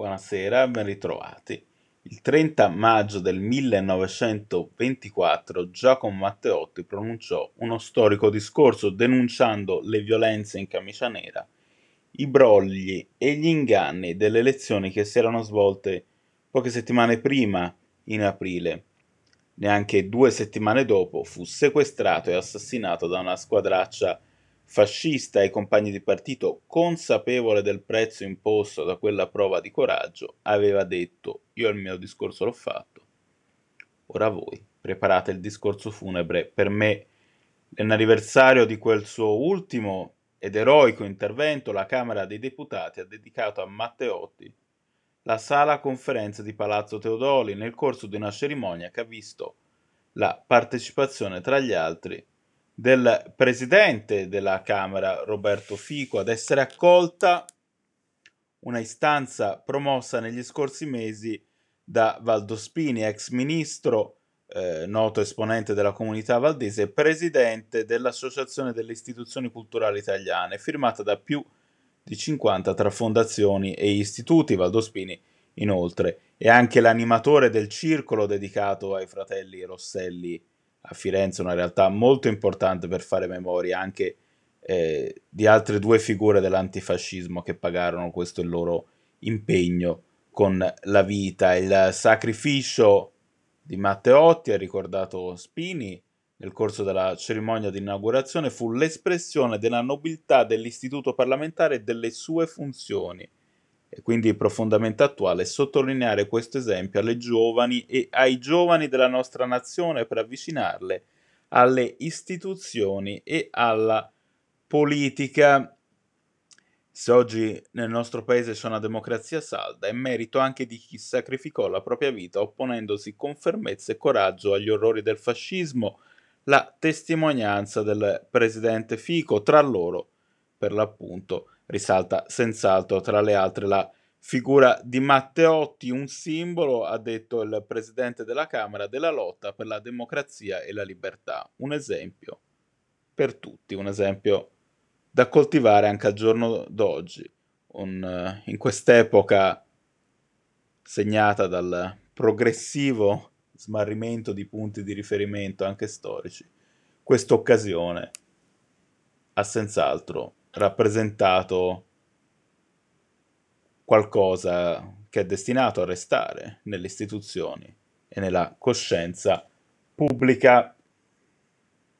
Buonasera, ben ritrovati. Il 30 maggio del 1924 Giacomo Matteotti pronunciò uno storico discorso denunciando le violenze in camicia nera, i brogli e gli inganni delle elezioni che si erano svolte poche settimane prima, in aprile. Neanche due settimane dopo fu sequestrato e assassinato da una squadraccia fascista e compagni di partito, consapevole del prezzo imposto da quella prova di coraggio, aveva detto io il mio discorso l'ho fatto, ora voi preparate il discorso funebre per me. Nell'anniversario di quel suo ultimo ed eroico intervento, la Camera dei Deputati ha dedicato a Matteotti la sala conferenze di Palazzo Teodoli nel corso di una cerimonia che ha visto la partecipazione, tra gli altri, del presidente della Camera Roberto Fico ad essere accolta una istanza promossa negli scorsi mesi da Valdospini, ex ministro, eh, noto esponente della comunità valdese e presidente dell'Associazione delle istituzioni culturali italiane, firmata da più di 50 tra fondazioni e istituti. Valdospini, inoltre, è anche l'animatore del circolo dedicato ai fratelli Rosselli a Firenze, una realtà molto importante per fare memoria anche eh, di altre due figure dell'antifascismo che pagarono questo il loro impegno con la vita. Il sacrificio di Matteotti, ha ricordato Spini, nel corso della cerimonia di inaugurazione fu l'espressione della nobiltà dell'istituto parlamentare e delle sue funzioni è quindi profondamente attuale sottolineare questo esempio alle giovani e ai giovani della nostra nazione per avvicinarle alle istituzioni e alla politica. Se oggi nel nostro paese c'è una democrazia salda, è merito anche di chi sacrificò la propria vita opponendosi con fermezza e coraggio agli orrori del fascismo, la testimonianza del presidente Fico, tra loro, per l'appunto, risalta senz'altro tra le altre la figura di Matteotti, un simbolo, ha detto il presidente della Camera, della lotta per la democrazia e la libertà. Un esempio per tutti, un esempio da coltivare anche al giorno d'oggi, un, in quest'epoca segnata dal progressivo smarrimento di punti di riferimento anche storici. Questa occasione ha senz'altro rappresentato qualcosa che è destinato a restare nelle istituzioni e nella coscienza pubblica